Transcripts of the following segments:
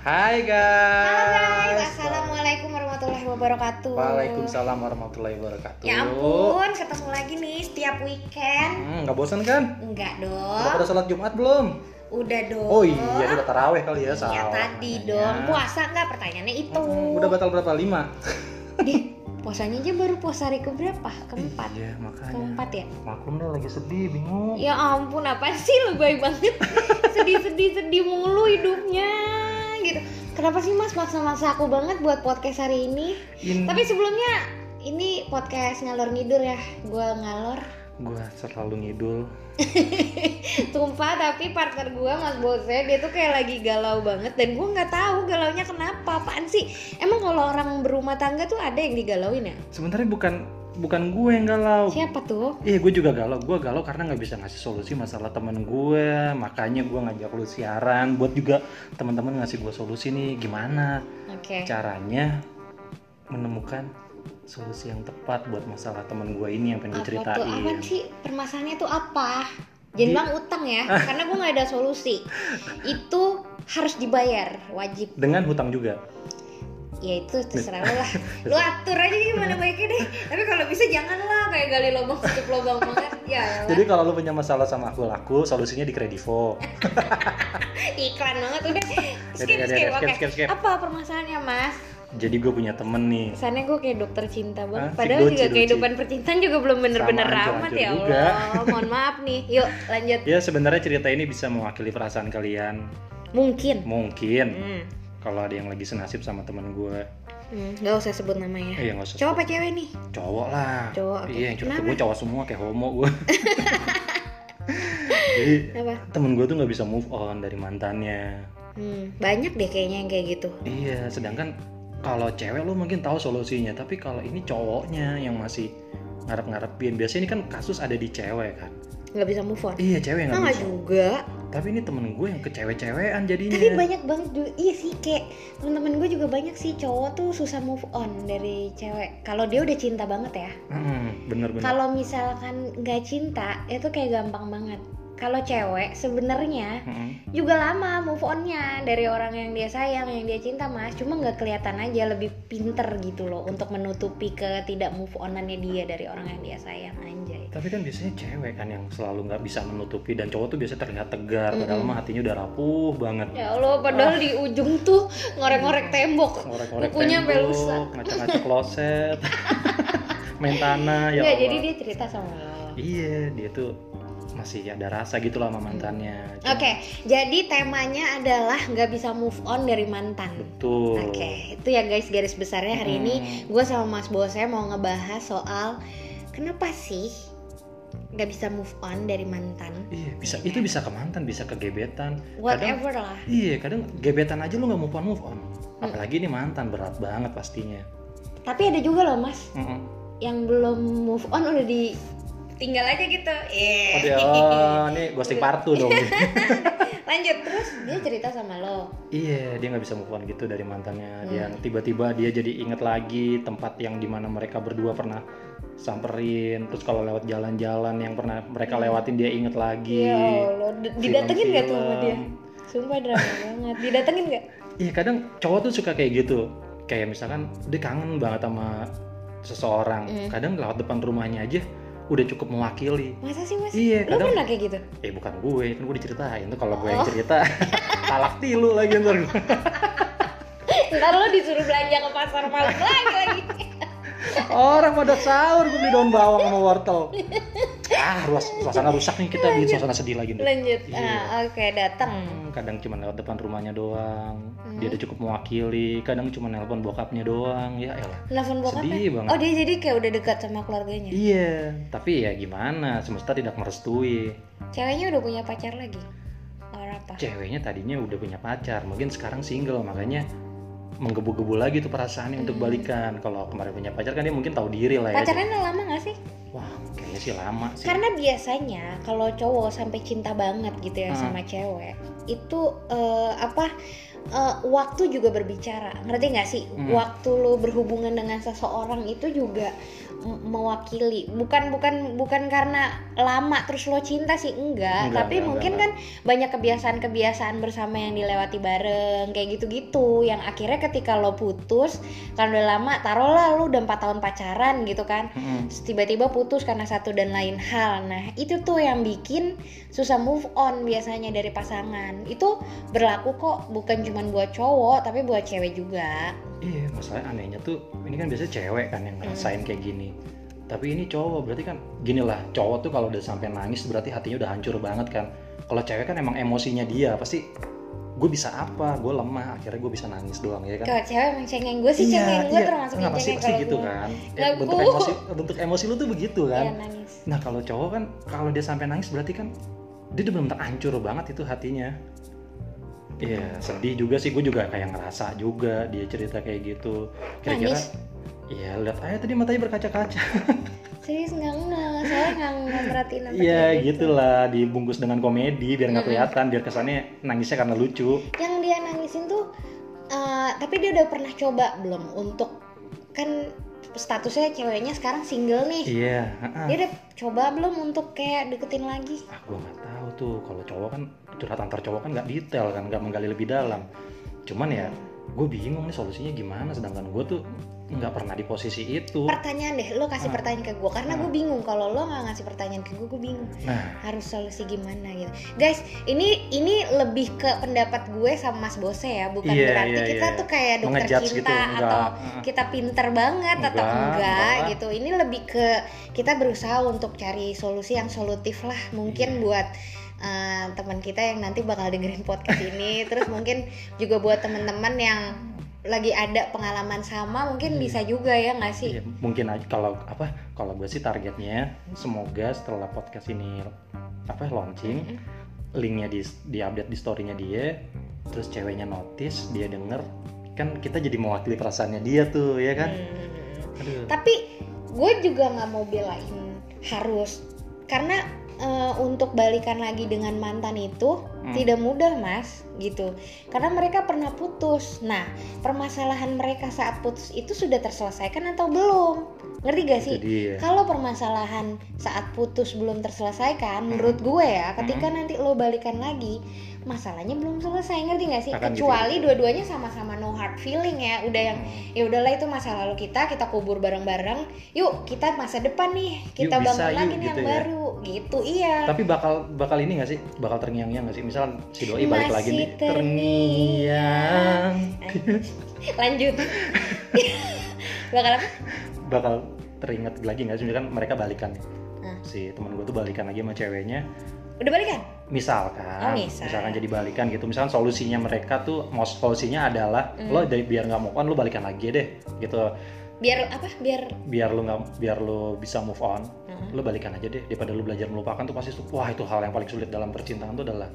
Hai Halo guys, guys. assalamualaikum warahmatullahi wabarakatuh. Waalaikumsalam warahmatullahi wabarakatuh. Ya ampun, ketemu lagi nih setiap weekend. Hmm, nggak bosan kan? Enggak Udah dong. pada sholat Jumat belum? Udah dong. Oh iya, udah taraweh kali ya, Iya salah. tadi namanya. dong. Puasa nggak? Pertanyaannya itu. Hmm, udah batal berapa? Lima? Puasanya aja baru puasa hari keberapa? Keempat. Iya, makanya. Keempat ya? Maklum deh lagi sedih, bingung. Ya ampun, apa sih lebay banget? Sedih-sedih sedih mulu hidupnya gitu. Kenapa sih Mas maksa-maksa aku banget buat podcast hari ini? In... Tapi sebelumnya ini podcast ngalor ngidur ya. Gua ngalor. Gua selalu ngidul. Tumpah tapi partner gua Mas Bose dia tuh kayak lagi galau banget dan gua nggak tahu galaunya kenapa. Apaan sih? Emang kalau orang berumah tangga tuh ada yang digalauin ya? Sebenarnya bukan bukan gue yang galau. Siapa tuh? Iya, gue juga galau. Gue galau karena nggak bisa ngasih solusi masalah temen gue. Makanya gue ngajak lu siaran buat juga teman-teman ngasih gue solusi nih gimana Oke. caranya menemukan solusi yang tepat buat masalah temen gue ini yang pengen gue Apa tuh? ceritain. Apa sih? Permasalahannya tuh apa? Jangan Di- bang utang ya, karena gua nggak ada solusi. Itu harus dibayar, wajib. Dengan hutang juga. Ya itu terserah lu lah. Lu atur aja gimana baiknya deh. Tapi kalau bisa janganlah kayak gali lubang tutup lubang banget. Ya elah. Jadi kalau lu punya masalah sama aku laku, solusinya di Kredivo. iklan banget udah. Skip, skip, skip, skip, skip. Apa permasalahannya mas? Jadi gue punya temen nih. Kesannya gue kayak dokter cinta banget. Hah? Padahal juga kehidupan percintaan juga belum bener-bener Sama, amat hancur-hancur ya juga. Allah. Mohon maaf nih. Yuk lanjut. Ya sebenarnya cerita ini bisa mewakili perasaan kalian. Mungkin. Mungkin Hmm. Kalau ada yang lagi senasib sama temen gue. Hmm, gak usah sebut namanya. Eh, ya nggak usah. Cowok apa cewek nih? cowok lah Cowok, oke. iya yang curhat gue cowok semua kayak homo gue jadi Apa? temen gue tuh nggak bisa move on dari mantannya Hmm, banyak deh kayaknya yang kayak gitu. iya sedangkan kalau cewek lo mungkin tahu solusinya tapi kalau ini cowoknya yang masih ngarep-ngarepin biasanya ini kan kasus ada di cewek kan Gak bisa move on. iya cewek Nah, nggak nggak bisa juga. Tapi ini temen gue yang kecewe-cewean jadinya Tapi banyak banget juga. Iya sih kayak teman-teman gue juga banyak sih cowok tuh susah move on dari cewek. Kalau dia udah cinta banget ya. Hmm, bener-bener Kalau misalkan nggak cinta itu kayak gampang banget. Kalau cewek sebenarnya Mm-mm. juga lama move onnya dari orang yang dia sayang, yang dia cinta mas. Cuma nggak kelihatan aja lebih pinter gitu loh untuk menutupi ke tidak move onannya dia dari orang yang dia sayang anjay. tapi kan biasanya cewek kan yang selalu nggak bisa menutupi dan cowok tuh biasa terlihat tegar padahal mah hatinya udah rapuh banget Ya Allah, padahal di ujung tuh ngorek-ngorek tembok. ngorek-ngorek ngaca-ngaca kloset, main tanah ya Allah. jadi dia cerita sama lo. Iya, dia tuh masih ada rasa gitu lah sama mantannya. Cuma- Oke, jadi temanya adalah nggak bisa move on dari mantan. Betul. Oke, itu ya guys garis besarnya hari ini gue sama Mas Bose mau ngebahas soal kenapa sih nggak bisa move on dari mantan. Iya, bisa itu bisa ke mantan, bisa ke gebetan. Kadang Whatever lah. iya, kadang gebetan aja lu nggak move on move on. Apalagi ini mantan berat banget pastinya. Tapi ada juga loh Mas Mm-mm. yang belum move on udah ditinggal aja gitu. Eh. Oh, dia, oh, ini ghosting partu dong. Lanjut terus dia cerita sama lo. Iya, dia nggak bisa move on gitu dari mantannya. Dia Hmm. tiba-tiba dia jadi inget lagi tempat yang di mana mereka berdua pernah samperin. Terus kalau lewat jalan-jalan yang pernah mereka lewatin dia inget lagi. Ya Allah, didatengin nggak tuh sama dia? Sumpah drama banget. Didatengin nggak? Iya, kadang cowok tuh suka kayak gitu. Kayak misalkan dia kangen banget sama seseorang. Hmm. Kadang lewat depan rumahnya aja udah cukup mewakili. Masa sih mas? Iya, Lo kadang pernah kayak gitu? eh bukan gue, kan gue diceritain tuh kalau gue yang Oh. cerita talak tilu lagi ntar gue. Ntar lo disuruh belanja ke pasar malam lagi lagi. Orang pada sahur gue beli daun bawang sama wortel. Ah, ruas, suasana rusak nih kita bikin suasana sedih lagi nih. Lanjut. Iya. Ah, Oke, datang. Hmm, kadang cuma lewat depan rumahnya doang. Hmm. Dia udah cukup mewakili. Kadang cuma nelpon bokapnya doang. Ya elah. Telepon bokapnya. Sedih banget. Oh dia jadi kayak udah dekat sama keluarganya. Iya, tapi ya gimana? Semesta tidak merestui. Ceweknya udah punya pacar lagi. Or apa? Ceweknya tadinya udah punya pacar, mungkin sekarang single, makanya menggebu-gebu lagi tuh perasaannya untuk Hmm. balikan. Kalau kemarin punya pacar kan dia mungkin tahu diri lah ya. Pacarnya lama gak sih? Wah, kayaknya sih lama sih. Karena biasanya kalau cowok sampai cinta banget gitu ya Hmm. sama cewek, itu eh, apa? eh, waktu juga berbicara. Ngerti nggak sih? Hmm. Waktu lu berhubungan dengan seseorang itu juga mewakili bukan bukan bukan karena lama terus lo cinta sih enggak, Enggak, tapi enggak, mungkin enggak, kan banyak kebiasaan-kebiasaan bersama yang dilewati bareng kayak gitu-gitu yang akhirnya ketika lo putus kan udah lama taruhlah lo udah empat tahun pacaran gitu kan tiba-tiba putus karena satu dan lain hal. Nah, itu tuh yang bikin susah move on biasanya dari pasangan. Itu berlaku kok bukan cuma buat cowok, tapi buat cewek juga. Iya, masalah anehnya tuh ini kan biasanya cewek kan yang ngerasain kayak gini. Tapi ini cowok berarti kan gini lah, cowok tuh kalau udah sampai nangis berarti hatinya udah hancur banget kan. Kalau cewek kan emang emosinya dia pasti gue bisa apa, gue lemah, akhirnya gue bisa nangis doang ya kan. Kalau cewek emang cengeng, gue sih cengeng, gue termasuk Nggak, yang pasti, cengeng pasti gitu gua. kan. Eh, Ngaku. bentuk emosi, bentuk emosi lu tuh begitu kan. Iya nangis. Nah kalau cowok kan kalau dia sampai nangis berarti kan dia udah benar-benar hancur banget itu hatinya. Iya sedih juga sih gue juga kayak ngerasa juga dia cerita kayak gitu. Kira-kira Nangis? Iya lihat aja tadi matanya berkaca-kaca. Serius nggak nggak, soalnya nggak nggak merhatiin apa Iya gitu. gitulah dibungkus dengan komedi biar nggak kelihatan biar kesannya nangisnya karena lucu. Yang dia nangisin tuh, eh, tapi dia udah pernah coba belum untuk kan statusnya ceweknya sekarang single nih. Iya. heeh. Dia udah coba belum untuk kayak deketin lagi? Ah gue nggak tahu tuh kalau cowok kan curhat antar cowok kan nggak detail kan nggak menggali lebih dalam. Cuman ya gue bingung nih solusinya gimana sedangkan gue tuh nggak pernah di posisi itu. pertanyaan deh lo kasih Ah. pertanyaan ke gue karena Ah. gue bingung kalau lo nggak ngasih pertanyaan ke gue gue bingung Nah harus solusi gimana gitu guys ini ini lebih ke pendapat gue sama mas bose ya bukan Iya, berarti iya, kita iya. tuh kayak dokter Mengejudge cinta gitu, enggak. atau Heeh. kita pinter banget atau Enggak, enggak enggak. gitu ini lebih ke kita berusaha untuk cari solusi yang solutif lah mungkin Iya. buat eh, teman kita yang nanti bakal dengerin podcast ini terus mungkin juga buat teman-teman yang lagi ada pengalaman sama mungkin Iya. bisa juga ya nggak sih Iya, mungkin aja kalau apa kalau gue sih targetnya semoga setelah podcast ini apa launching linknya di di update di storynya dia terus ceweknya notice dia denger kan kita jadi mewakili perasaannya dia tuh ya kan Hmm. aduh tapi gue juga nggak mau belain harus karena eh, untuk balikan lagi dengan mantan itu Hmm. tidak mudah mas gitu karena mereka pernah putus nah permasalahan mereka saat putus itu sudah terselesaikan atau belum ngerti gak sih dia kalau permasalahan saat putus belum terselesaikan Hmm. menurut gue ya ketika nanti lo balikan lagi masalahnya belum selesai ngerti gak sih Akan kecuali gitu. dua-duanya sama-sama no hard feeling ya udah yang Hmm. ya udahlah itu masa lalu kita kita kubur bareng-bareng yuk kita masa depan nih kita Yuk, bisa, bangun lagi yuk, nih yang gitu ya. baru gitu iya. Tapi bakal bakal ini gak sih? Bakal terngiang-ngiang gak sih? Misal si doi balik lagi Masih nih. terngiang. terngiang. Lanjut. Bakal apa? Bakal teringat lagi gak sih? Misalkan mereka balikan. Nih si teman gue tuh balikan lagi sama ceweknya. Udah balikan? Misalkan. Oh, misal. misalkan jadi balikan gitu. Misalkan solusinya mereka tuh mau solusinya adalah Hmm. lo dari biar nggak move on lo balikan lagi deh gitu. Biar apa? Biar biar lo nggak biar lo bisa move on Hmm. lo balikan aja deh daripada lo belajar melupakan tuh pasti tuh wah itu hal yang paling sulit dalam percintaan tuh adalah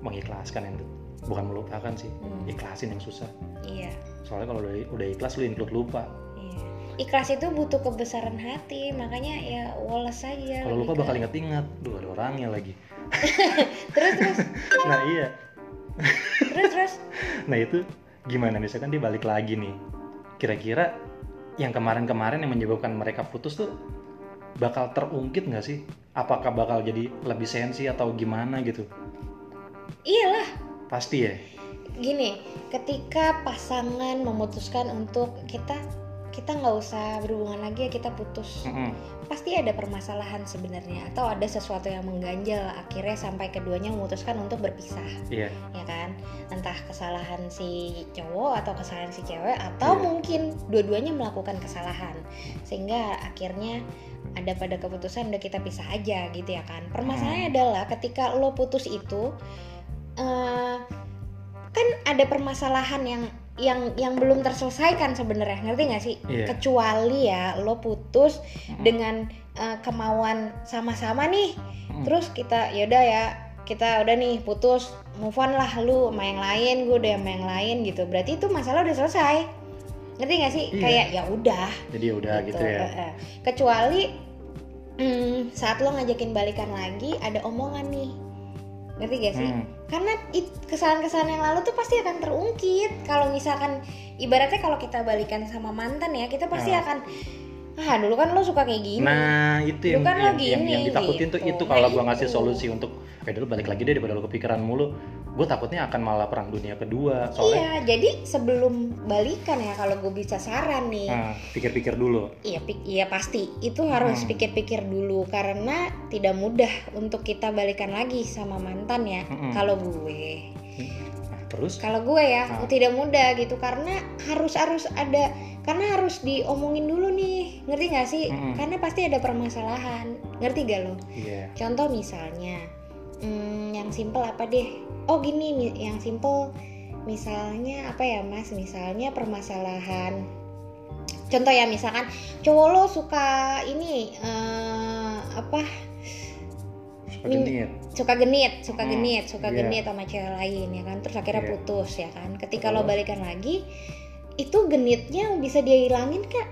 mengikhlaskan itu bukan melupakan sih Hmm. ikhlasin yang susah iya soalnya kalau udah udah ikhlas lo include lupa Iya. Ikhlas itu butuh kebesaran hati, makanya ya woles aja. kalau lupa bakal inget-inget duh ada orangnya lagi Terus terus nah iya terus terus. Nah itu gimana misalkan dia balik lagi nih Kira-kira yang kemarin-kemarin yang menyebabkan mereka putus tuh bakal terungkit nggak sih? Apakah bakal jadi lebih sensi atau gimana gitu? Iyalah, Pasti ya? gini, ketika pasangan memutuskan untuk kita kita nggak usah berhubungan lagi ya kita putus. Mm-mm. pasti ada permasalahan sebenarnya atau ada sesuatu yang mengganjal akhirnya sampai keduanya memutuskan untuk berpisah. Iya, ya kan? Entah kesalahan si cowok atau kesalahan si cewek atau Iya. mungkin dua-duanya melakukan kesalahan. Sehingga akhirnya ada pada keputusan udah kita pisah aja gitu ya kan. Permasalahannya adalah ketika lo putus itu eh, kan ada permasalahan yang yang yang belum terselesaikan sebenarnya ngerti nggak sih Iya. kecuali ya lo putus Mm-mm. dengan eh, kemauan sama-sama nih Mm-mm. terus kita yaudah ya kita udah nih putus move on lah lu sama yang lain gue udah sama yang lain gitu berarti itu masalah udah selesai ngerti gak sih Iya. kayak ya udah jadi ya udah gitu, ya. eh, eh. kecuali hmm, saat lo ngajakin balikan lagi ada omongan nih ngerti gak sih Hmm. karena kesalahan-kesalahan yang lalu tuh pasti akan terungkit kalau misalkan ibaratnya kalau kita balikan sama mantan ya kita pasti Ah. akan ah dulu kan lo suka kayak gini Nah itu yang, kan yang, lagi yang, ini, yang ditakutin tuh gitu. itu Nah, kalau gua ngasih itu. solusi untuk eh dulu balik lagi deh daripada lu kepikiran mulu gue takutnya akan malah perang dunia kedua soalnya iya jadi sebelum balikan ya kalau gue bisa saran nih nah, pikir-pikir dulu Iya, pik- iya pasti itu harus Hmm. pikir-pikir dulu karena tidak mudah untuk kita balikan lagi sama mantan ya. Mm-mm. Kalau gue, nah, terus kalau gue ya Ah. tidak mudah gitu karena harus harus ada karena harus diomongin dulu nih, ngerti gak sih? Mm-mm. Karena pasti ada permasalahan, ngerti gak lo? iya Contoh misalnya, hmm, yang simple apa deh? Oh gini, yang simple misalnya apa ya mas? Misalnya permasalahan. Contoh ya misalkan cowok lo suka ini eh, apa? suka genit Suka genit, suka Hmm, genit, suka iya. genit sama cewek lain ya kan. Terus akhirnya Iya. putus ya kan. Ketika lo Terus? balikan lagi, itu genitnya bisa dia hilangin kak?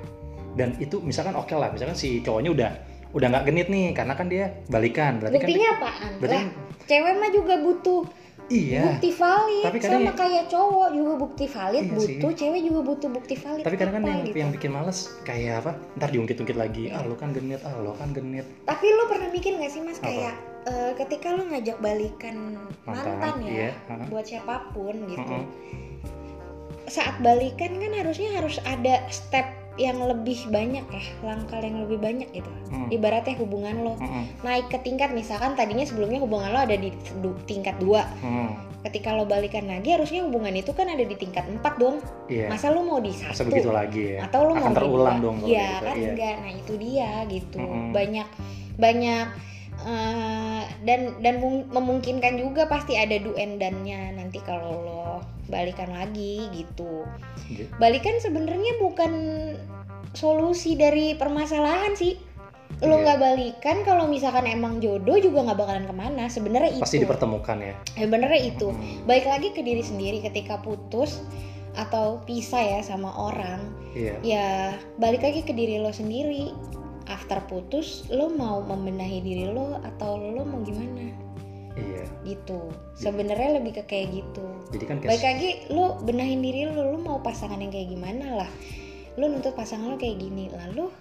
dan itu misalkan oke lah misalkan si cowoknya udah udah nggak genit nih karena kan dia balikan berarti Buktinya kan apaan? berarti Lah, kan- cewek mah juga butuh iya bukti valid Tapi kadang sama ya- kayak cowok juga bukti valid Iya butuh cewek juga butuh bukti valid tapi kadang kan yang, gitu. yang bikin males kayak apa ntar diungkit-ungkit lagi Iya. ah lo kan genit ah lo kan genit tapi lo pernah mikir gak sih mas Apa? kayak eh, ketika lo ngajak balikan Mantan, mantan, iya, ya ha. buat siapa pun gitu Mm-mm. Saat balikan kan harusnya harus ada step yang lebih banyak ya langkah yang lebih banyak gitu Mm. ibaratnya hubungan lo Mm-mm. naik ke tingkat misalkan tadinya sebelumnya hubungan lo ada di du- tingkat 2 Mm. ketika lo balikan lagi harusnya hubungan itu kan ada di tingkat 4 dong iya masa lo mau di masa satu begitu lagi ya atau lo akan mau terulang dua? dong iya gitu, kan iya. enggak nah itu dia gitu Mm-mm. banyak banyak eh, dan dan mung- memungkinkan juga pasti ada do and dan-nya nanti kalau lo balikan lagi gitu. Gitu. balikan sebenarnya bukan solusi dari permasalahan sih. Lo Iya. nggak balikan kalau misalkan emang jodoh juga nggak bakalan ke mana. Sebenarnya itu. pasti dipertemukan ya. Sebenarnya itu. Mm. baik lagi ke diri sendiri ketika putus atau pisah ya sama orang. Iya. Ya balik lagi ke diri lo sendiri after putus lo mau membenahi diri lo atau lo mau gimana? Iya. Gitu. Sebenarnya lebih ke kayak gitu. Jadi kan kayak lagi lo benahin diri lo lo mau pasangan yang kayak gimana lah. Lo nuntut pasangan lo kayak gini lalu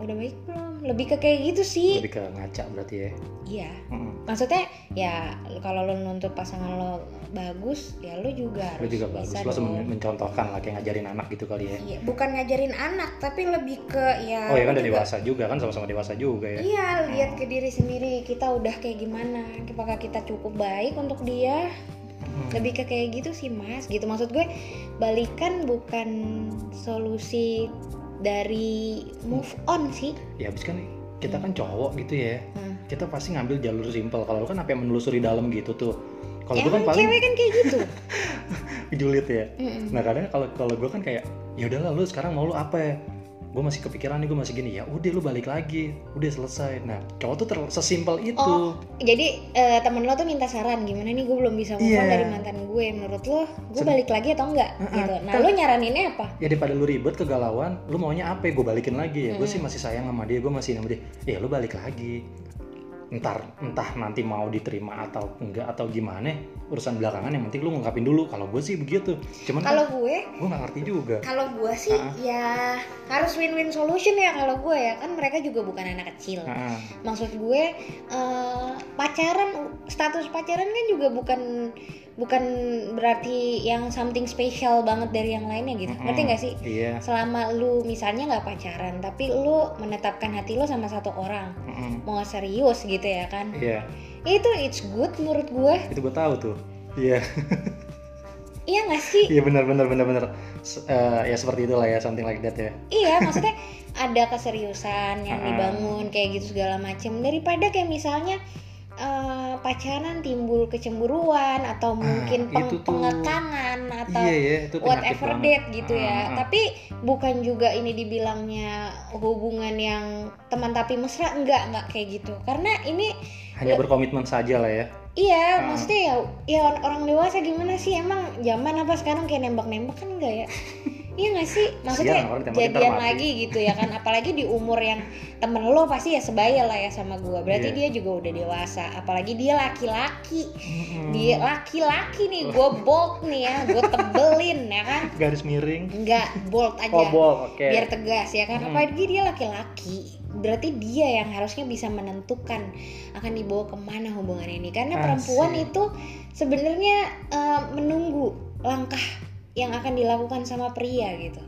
udah baik belum? Lebih ke kayak gitu sih. Lebih ke ngaca berarti ya? Iya. Mm-mm. maksudnya ya kalau lo nuntut pasangan lo bagus ya lo juga harus juga bagus. bisa lo dong. men- mencontohkan lah kayak ngajarin anak gitu kali ya? Iya, bukan ngajarin anak tapi lebih ke ya oh ya kan lo udah juga- dewasa juga kan sama-sama dewasa juga ya? Iya, lihat ke diri sendiri kita udah kayak gimana, apakah kita cukup baik untuk dia? Hmm. Lebih ke kayak gitu sih mas, gitu. Maksud gue balikan bukan solusi dari move on sih. ya habis kan kita kan cowok gitu ya Hmm. kita pasti ngambil jalur simpel kalau lu kan apa yang menelusuri dalam gitu tuh kalau gue kan paling cewek kan kayak gitu. julid ya Mm-mm. nah kadang kalau kalau gue kan kayak ya udahlah lu sekarang mau lu apa ya gue masih kepikiran nih gue masih gini ya udah lu balik lagi udah selesai nah cowok tuh ter- sesimpel itu Oh, Jadi eh, temen lo tuh minta saran gimana nih gue belum bisa move on Iya. dari mantan gue. Menurut lo, gue balik lagi atau enggak? Uh-uh. Gitu. Nah, Kan- lo nyaraninnya apa? ya daripada lu ribet kegalauan lu maunya apa ya gue balikin lagi ya gue Mm-mm. sih masih sayang sama dia gue masih sama dia ya lu balik lagi ntar entah nanti mau diterima atau enggak atau gimana urusan belakangan yang penting lu ngungkapin dulu kalau gue sih begitu cuman Kalau kan gue gue nggak ngerti juga Kalau gue sih Ah. ya harus win-win solution ya kalau gue ya kan mereka juga bukan anak kecil. Heeh. Maksud gue eh, pacaran status pacaran kan juga bukan bukan berarti yang something special banget dari yang lainnya gitu. Mm-mm. Ngerti gak sih? iya Selama lu misalnya nggak pacaran tapi lu menetapkan hati lu sama satu orang Heeh. mau serius gitu ya kan. iya Itu it's good menurut gue. itu gue tahu tuh iya Iya gak sih? iya benar benar benar benar eh, ya seperti itulah ya something like that ya Iya, maksudnya ada keseriusan yang dibangun kayak gitu segala macam daripada kayak misalnya eh, pacaran timbul kecemburuan atau mungkin peng- Ah, tuh. pengekangan atau iya ya itu whatever banget. that gitu ya. Ah, ah, ah. Tapi bukan juga ini dibilangnya hubungan yang teman tapi mesra enggak enggak kayak gitu. Karena ini hanya berkomitmen saja lah ya iya, Ah. maksudnya ya ya orang dewasa gimana sih emang zaman apa sekarang kayak nembak-nembak kan enggak ya? Iya gak sih? Maksudnya tembakin jadian lagi gitu ya kan? Apalagi di umur yang temen lo pasti ya sebaya lah ya sama gua. Berarti Iya. dia juga udah dewasa. Apalagi dia laki-laki. Dia laki-laki nih Gue bold nih ya. Gue tebelin ya kan? Garis miring. Enggak bold aja. Oh bol oke. Biar tegas ya kan? Hmm. Apalagi dia laki-laki. Berarti dia yang harusnya bisa menentukan Akan dibawa ke mana hubungan ini. Karena Asik. perempuan itu sebenarnya eh, menunggu langkah yang akan dilakukan sama pria gitu.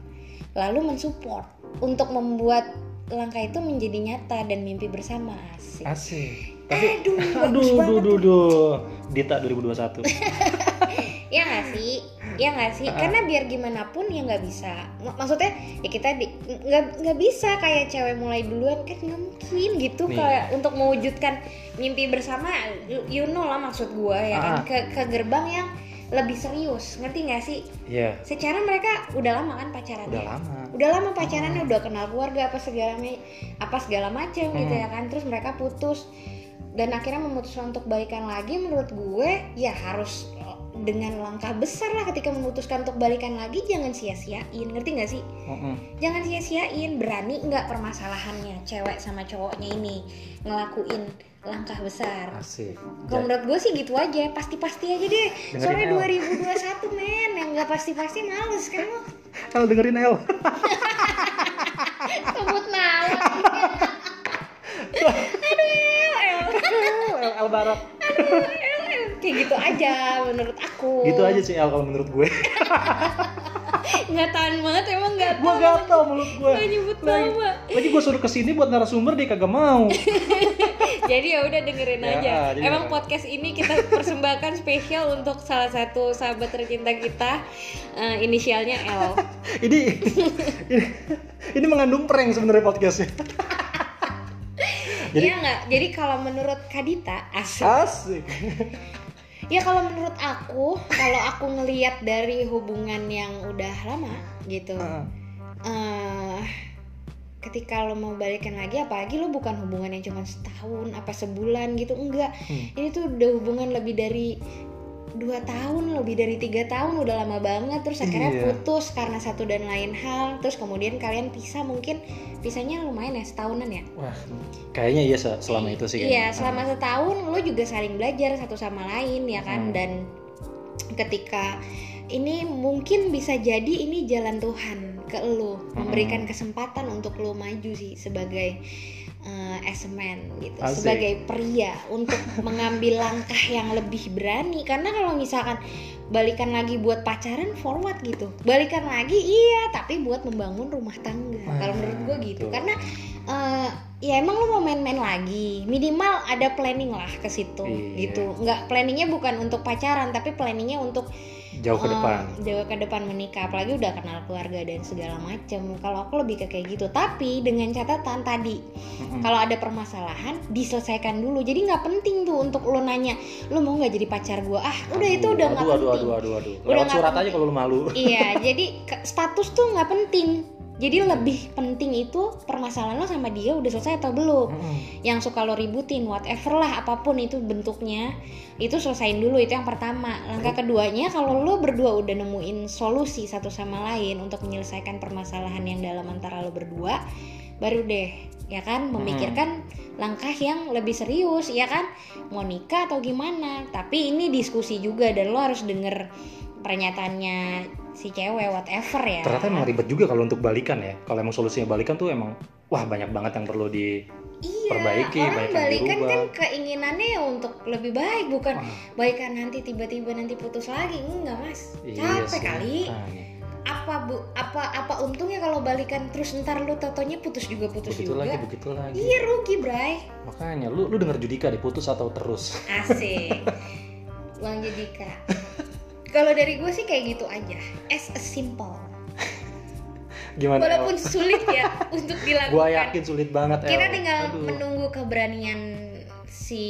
Lalu mensupport untuk membuat langkah itu menjadi nyata dan mimpi bersama asik. Asik. Tapi aduh aduh duh banget duh duh. Dita 2021 ya nggak sih? Ya nggak sih? Karena biar gimana pun ya nggak bisa. Mak- maksudnya ya kita nggak nggak bisa kayak cewek mulai duluan. Kan nggak mungkin gitu Nih. kayak untuk mewujudkan mimpi bersama. You- know lah maksud gua ya kan. Ah. ke ke gerbang yang lebih serius ngerti nggak sih? Iya. Secara mereka udah lama kan pacarannya? Udah lama. Udah lama pacarannya udah kenal keluarga apa segala apa segala macam gitu Hmm. ya kan? Terus mereka putus. Dan akhirnya memutuskan untuk balikan lagi menurut gue ya harus dengan langkah besar lah ketika memutuskan untuk balikan lagi jangan sia-siain ngerti nggak sih? Mm-mm. jangan sia-siain berani nggak permasalahannya cewek sama cowoknya ini ngelakuin langkah besar. Asik. Kalau menurut gue sih gitu aja pasti-pasti aja deh. Soalnya El. 2021 men yang nggak pasti-pasti males kan lo El dengerin El sebut nama El, El Barat kayak gitu aja menurut aku. Gitu aja sih kalau menurut gue. Nggak tahan banget emang nggak gue tahan gatel mulut gue nggak nyebut nama. lagi gue suruh ke sini buat narasumber dia kagak mau. Jadi ya udah dengerin Ya, aja. emang dengerin. podcast ini kita persembahkan spesial untuk salah satu sahabat tercinta kita. Eh, inisialnya L. Ini ini, ini mengandung prank sebenarnya podcastnya. Jadi- Iya nggak? Jadi kalau menurut Kadita asik. Asik Ya kalau menurut aku, kalau aku ngelihat dari hubungan yang udah lama gitu, Heeh. eh ketika lo mau balikan lagi, apalagi lo bukan hubungan yang cuma setahun apa sebulan gitu, enggak. Hmm. Ini tuh udah hubungan lebih dari dua tahun, lebih dari tiga tahun, udah lama banget. Terus akhirnya Iya. putus karena satu dan lain hal. Terus kemudian kalian pisah, mungkin pisahnya lumayan ya setahunan ya. wah kayaknya iya se- selama itu sih Iya, kayaknya. selama setahun lo juga saling belajar satu sama lain ya kan Hmm. dan ketika ini mungkin bisa jadi ini jalan Tuhan ke lo Hmm. memberikan kesempatan untuk lo maju sih sebagai eh, as a man gitu Asik. sebagai pria untuk mengambil langkah yang lebih berani karena kalau misalkan balikan lagi buat pacaran forward gitu balikan lagi iya tapi buat membangun rumah tangga kalau Ah, menurut gue gitu betul. karena eh, ya emang lu mau main-main lagi minimal ada planning lah ke situ Iya. gitu nggak planningnya bukan untuk pacaran tapi planningnya untuk jauh ke eh, depan jauh ke depan menikah apalagi udah kenal keluarga dan segala macem kalau aku lebih ke kayak gitu tapi dengan catatan tadi Mm-mm. kalau ada permasalahan diselesaikan dulu jadi nggak penting tuh untuk lo nanya lo mau nggak jadi pacar gua ah udah itu udah nggak aduh, aduh, penting aduh, aduh, aduh. Udah surat penting. aja kalau lu malu. iya jadi status tuh nggak penting jadi lebih penting itu permasalahan lo sama dia udah selesai atau belum? Mm-mm. yang suka lo ributin whatever lah apa pun itu bentuknya itu selesain dulu itu yang pertama. Langkah keduanya kalau lo berdua udah nemuin solusi satu sama lain untuk menyelesaikan permasalahan yang dalam antara lo berdua baru deh ya kan memikirkan langkah yang lebih serius ya kan? Mau nikah atau gimana? Tapi ini diskusi juga dan lo harus denger pernyataannya si cewek whatever ya Ternyata emang ribet juga kalau untuk balikan ya. Kalau emang solusinya balikan tuh emang wah banyak banget yang perlu di Iya, perbaiki, orang banyak yang balikan dirubah. kan keinginannya ya untuk lebih baik, bukan Wah, baikan nanti tiba-tiba nanti putus lagi. Enggak, Mas. iya Capek sih. kali. Makanya. Apa bu apa apa untungnya kalau balikan terus ntar lu totonya putus juga putus begitu juga. lagi, begitu lagi. Iya rugi, Bray. Makanya lu lu denger Judika deh putus atau terus. Asik. Bang Judika. Kalau dari gue sih kayak gitu aja. As a simple. Gimana? Walaupun sulit ya untuk dilakukan. gua yakin sulit banget kita El. tinggal Aduh. menunggu keberanian si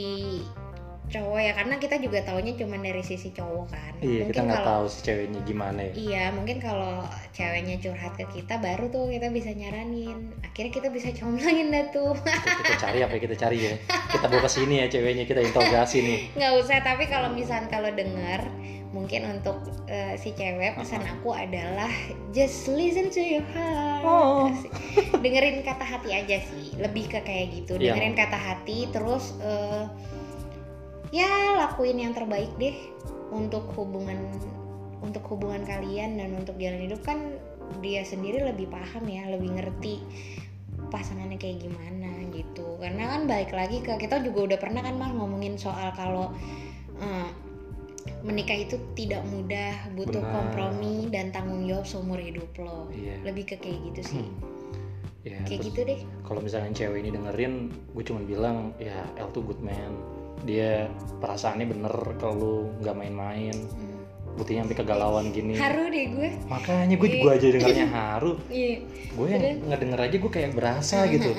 cowok ya karena kita juga taunya cuma dari sisi cowok kan Iya, kita nggak tahu si ceweknya gimana ya. iya mungkin kalau ceweknya curhat ke kita baru tuh kita bisa nyaranin akhirnya kita bisa comblangin dah tuh kita cari apa kita cari ya. Kita bawa ke sini ya ceweknya kita interogasi nih. nggak usah tapi kalau misalnya kalau denger mungkin untuk eh, si cewek pesan aku adalah just listen to your heart. Oh. Dengerin kata hati aja sih. Lebih ke kayak gitu. Yang- dengerin kata hati terus eh, ya lakuin yang terbaik deh. Untuk hubungan untuk hubungan kalian dan untuk jalan hidup kan dia sendiri lebih paham ya lebih ngerti pasangannya kayak gimana gitu. Karena kan balik lagi ke kita juga udah pernah kan mah ngomongin soal kalau eh, menikah itu tidak mudah butuh Benar. kompromi dan tanggung jawab seumur hidup lo Iya. lebih ke kayak gitu sih Hmm. Ya, kayak terus gitu deh kalau misalnya cewek ini dengerin, gue cuma bilang ya El tuh good man. Dia perasaannya bener kalau lu nggak main-main. Hmm. Buktinya sampai kegalauan gini. haru deh gue Makanya gue gue aja dengarnya haru. iya Gue yang ngedenger aja gue kayak berasa gitu.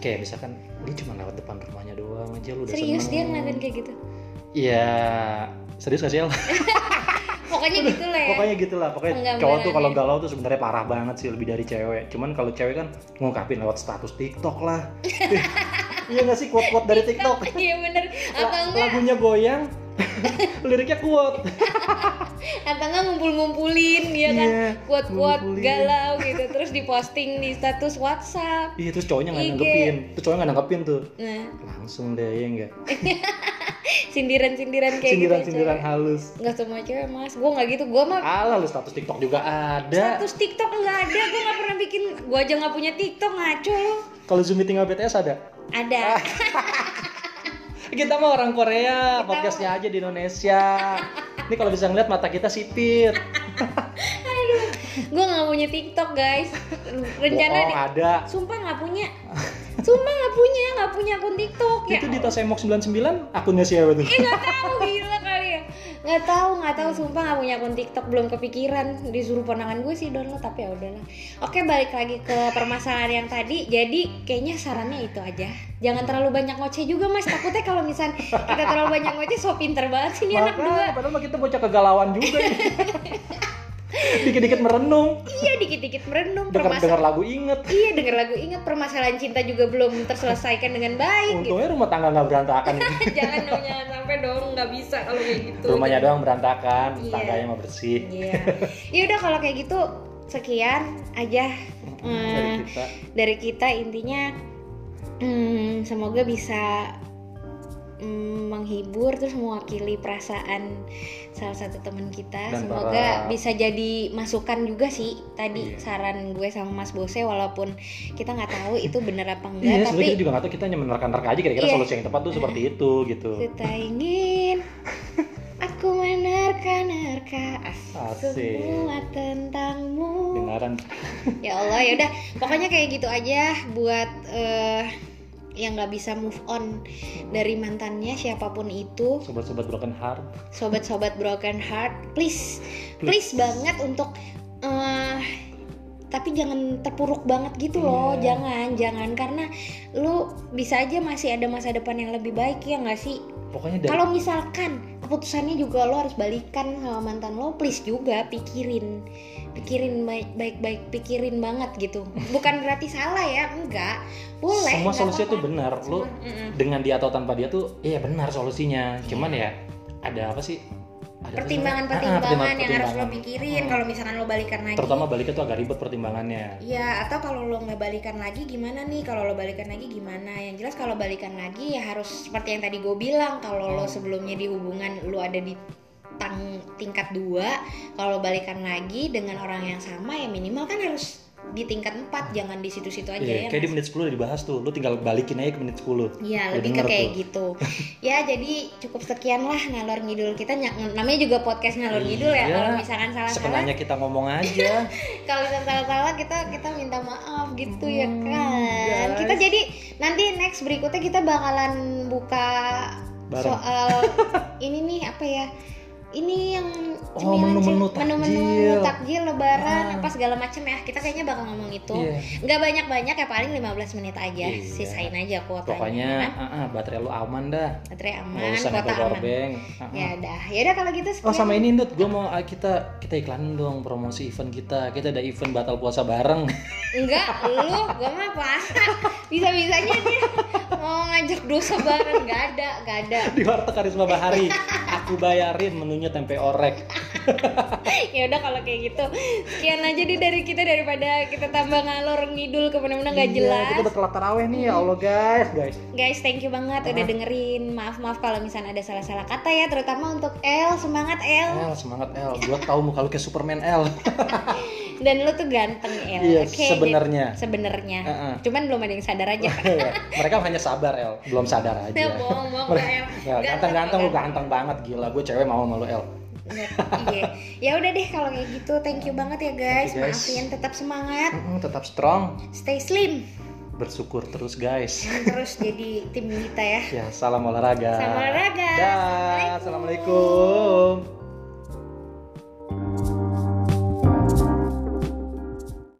Kayak misalkan dia cuma lewat depan rumahnya doang aja lu udah serius dia seneng. ngeliatin kayak gitu Iya, serius gak sih El? pokoknya gitu lah ya Pokoknya gitu lah, pokoknya cowok tuh kalau galau tuh sebenarnya parah banget sih lebih dari cewek. Cuman kalau cewek kan ngungkapin lewat status TikTok lah. iya gak sih quote-quote dari TikTok? iya bener enggak lagunya goyang, liriknya atau enggak ngumpul-ngumpulin ya kan Iya, kuat-kuat galau gitu terus diposting di status WhatsApp Iya terus cowoknya nggak nanggepin, terus cowoknya nggak nanggepin tuh. nah Langsung deh ya enggak. sindiran-sindiran kayak Sindiran-sindiran gitu halus. nggak semua cewek mas gue nggak gitu gue mah Alah lu status TikTok juga ada. status TikTok nggak ada gue nggak pernah bikin gue aja nggak punya TikTok ngaco lo Kalau Zoom meeting sama BTS ada. ada Kita mah orang Korea, podcastnya aja di Indonesia. Ini kalau bisa ngeliat mata kita sipit. gue nggak punya TikTok guys rencana di ada. sumpah nggak punya sumpah nggak punya nggak punya akun TikTok ya Itu di tas Emok 99 akunnya siapa tuh? Eh nggak tahu gila nggak tahu nggak tahu sumpah nggak punya akun TikTok belum kepikiran. Disuruh ponangan gue sih download tapi ya udahlah oke balik lagi ke permasalahan yang tadi. Jadi kayaknya sarannya itu aja. Jangan terlalu banyak ngoceh juga mas. Takutnya kalau misal kita terlalu banyak ngoceh so pinter banget sih ini anak dua. padahal mah kita bocah kegalauan juga. Dikit-dikit merenung, iya dikit-dikit merenung denger permasalahan denger lagu inget. iya denger lagu ingat permasalahan cinta juga belum terselesaikan dengan baik gitu. Untungnya rumah tangga nggak berantakan jangan dong jangan sampai dong nggak bisa kalau kayak gitu Rumahnya doang berantakan, Iya. tangganya mah bersih. Iya. Ya udah kalau kayak gitu sekian aja Dari eh, kita. dari kita intinya hmm, semoga bisa mm, menghibur terus mewakili perasaan salah satu teman kita. Dan semoga para- bisa jadi masukan juga sih tadi Iya. saran gue sama Mas Bose walaupun kita nggak tahu itu bener apa enggak Iya, tapi kita juga nggak tahu kita hanya menerka-nerka aja kira-kira Iya. solusi yang tepat tuh seperti itu gitu. kita ingin aku menerka-nerka semua tentangmu. Dengaran. ya Allah ya udah pokoknya kayak gitu aja buat eh, yang nggak bisa move on dari mantannya siapa pun itu Sobat-sobat broken heart. sobat-sobat broken heart please please banget untuk eh, tapi jangan terpuruk banget gitu loh Iya. jangan jangan karena lu bisa aja masih ada masa depan yang lebih baik ya nggak sih Pokoknya dari kalau misalkan keputusannya juga lo harus balikan sama mantan lo please juga pikirin pikirin baik baik baik pikirin banget gitu bukan berarti salah ya enggak boleh semua solusinya tuh benar. Lu Semua- mm-mm. dengan dia atau tanpa dia tuh iya benar solusinya. Cuman ya ada apa sih? Namanya? Ah, pertimbangan-pertimbangan yang harus lo pertimbangan. pikirin Hmm. kalau misalkan lo balikan lagi Terutama baliknya tuh agak ribet pertimbangannya. Ya, atau kalau lo nggak balikan lagi gimana nih? Kalau lo balikan lagi gimana? Yang jelas kalau balikan lagi ya harus seperti yang tadi gue bilang. Kalau lo sebelumnya di hubungan lo ada di tang tingkat dua, kalau balikan lagi dengan orang yang sama ya minimal kan harus di tingkat 4 jangan di situ-situ aja Iya, ya. kayak di menit 10 udah dibahas tuh. Lu tinggal balikin aja ke menit 10. Iya lebih ke kayak tuh. gitu Ya jadi cukup sekian lah ngalor ngidul kita Ny- Namanya juga podcast ngalor ngidul ya Iya, Kalau misalkan salah-salah Sebenarnya kita ngomong aja. Kalau misalkan salah-salah kita kita minta maaf gitu ya Hmm, kan guys. Kita jadi nanti next berikutnya kita bakalan buka Bareng. soal ini nih apa ya ini yang Oh, menu-menu menu-menu takjil. takjil lebaran Ah. apa segala macam ya kita kayaknya bakal ngomong itu Iya. nggak banyak-banyak ya paling 15 menit aja Iya. sisain aja kuotanya Pokoknya kan? ah, ah, baterai lu aman dah. baterai aman usah kuota aman bank. Ah, ah. ya udah ya udah kalau gitu Oh sama sekian. ini Ndut, gue mau kita kita iklanin dong promosi event kita. Kita ada event batal puasa bareng. enggak lu gua mah puasa bisa bisanya dia mau ngajak dosa bareng nggak ada nggak ada di warteg Karisma Bahari. Aku Ku bayarin menunya tempe orek. ya udah kalau kayak gitu. Sekian aja deh dari kita daripada kita tambah ngalor ngidul ke mana-mana nggak Iya, jelas. Kita udah telat taraweh nih ya Allah guys, guys. guys thank you banget udah dengerin. Maaf maaf kalau misalnya ada salah-salah kata ya terutama untuk El semangat El El semangat El, gua tahu muka lu kayak Superman El. dan lu tuh ganteng El Iya, Oke, sebenarnya. gitu. sebenarnya Heeh. cuman belum ada yang sadar aja Mereka hanya sabar El, belum sadar aja. ya bohong bohong El Ya, ganteng-ganteng lu ganteng banget gila. Gue cewek mau sama lu El. iya ya udah deh kalau kayak gitu thank you banget ya guys, you, guys. maafin tetap semangat Mm-mm, tetap strong, stay slim bersyukur terus guys. Dan terus jadi tim kita ya Ya, salam olahraga. Salam olahraga. Dah, Assalamualaikum. Assalamualaikum.